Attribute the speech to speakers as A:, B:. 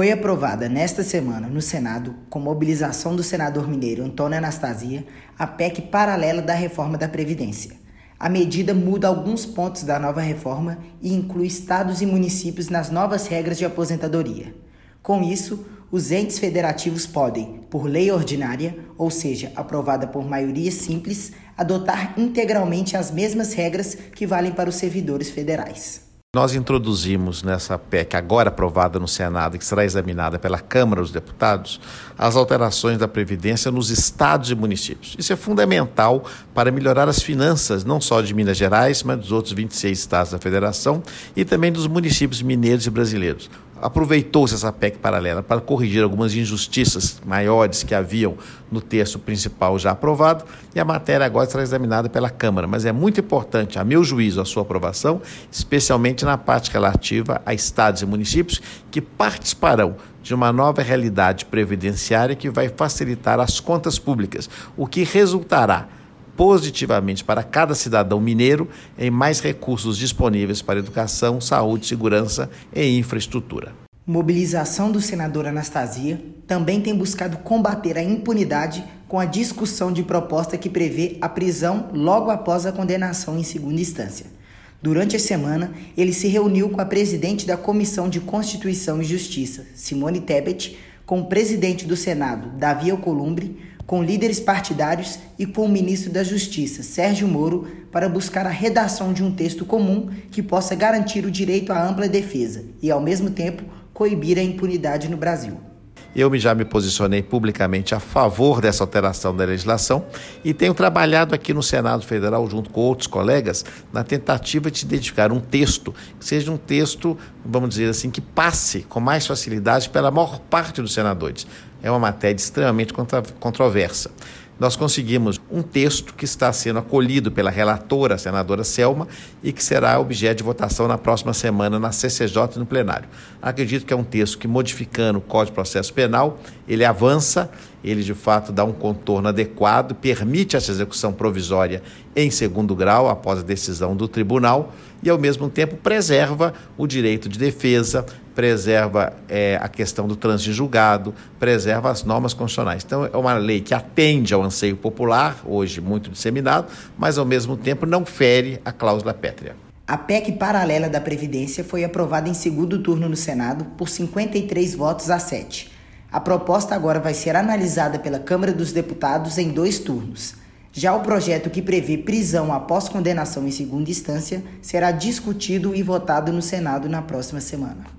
A: Foi aprovada nesta semana no Senado, com mobilização do senador mineiro Antônio Anastasia, a PEC paralela da reforma da Previdência. A medida muda alguns pontos da nova reforma e inclui estados e municípios nas novas regras de aposentadoria. Com isso, os entes federativos podem, por lei ordinária, ou seja, aprovada por maioria simples, adotar integralmente as mesmas regras que valem para os servidores federais.
B: Nós introduzimos nessa PEC, agora aprovada no Senado, que será examinada pela Câmara dos Deputados, as alterações da Previdência nos estados e municípios. Isso é fundamental para melhorar as finanças, não só de Minas Gerais, mas dos outros 26 estados da Federação e também dos municípios mineiros e brasileiros aproveitou-se essa PEC paralela para corrigir algumas injustiças maiores que haviam no texto principal já aprovado e a matéria agora será examinada pela Câmara. Mas é muito importante, a meu juízo, a sua aprovação, especialmente na parte relativa a estados e municípios que participarão de uma nova realidade previdenciária que vai facilitar as contas públicas, o que resultará positivamente para cada cidadão mineiro em mais recursos disponíveis para educação, saúde, segurança e infraestrutura.
A: Mobilização do senador Anastasia também tem buscado combater a impunidade com a discussão de proposta que prevê a prisão logo após a condenação em segunda instância. Durante a semana, ele se reuniu com a presidente da Comissão de Constituição e Justiça, Simone Tebet, com o presidente do Senado, Davi Alcolumbre, com líderes partidários e com o ministro da Justiça, Sérgio Moro, para buscar a redação de um texto comum que possa garantir o direito à ampla defesa e, ao mesmo tempo, coibir a impunidade no Brasil.
B: Eu já me posicionei publicamente a favor dessa alteração da legislação e tenho trabalhado aqui no Senado Federal, junto com outros colegas, na tentativa de identificar um texto que seja um texto, vamos dizer assim, que passe com mais facilidade pela maior parte dos senadores é uma matéria extremamente controversa. Nós conseguimos um texto que está sendo acolhido pela relatora, a senadora Selma, e que será objeto de votação na próxima semana na CCJ no plenário. Acredito que é um texto que, modificando o Código de Processo Penal, ele avança, ele de fato dá um contorno adequado, permite essa execução provisória em segundo grau, após a decisão do tribunal, e ao mesmo tempo preserva o direito de defesa, preserva é, a questão do trânsito julgado, preserva as normas constitucionais. Então, é uma lei que atende ao anseio popular, hoje muito disseminado, mas ao mesmo tempo não fere a cláusula pétrea.
A: A PEC paralela da Previdência foi aprovada em segundo turno no Senado por 53 votos a 7. A proposta agora vai ser analisada pela Câmara dos Deputados em dois turnos. Já o projeto que prevê prisão após condenação em segunda instância será discutido e votado no Senado na próxima semana.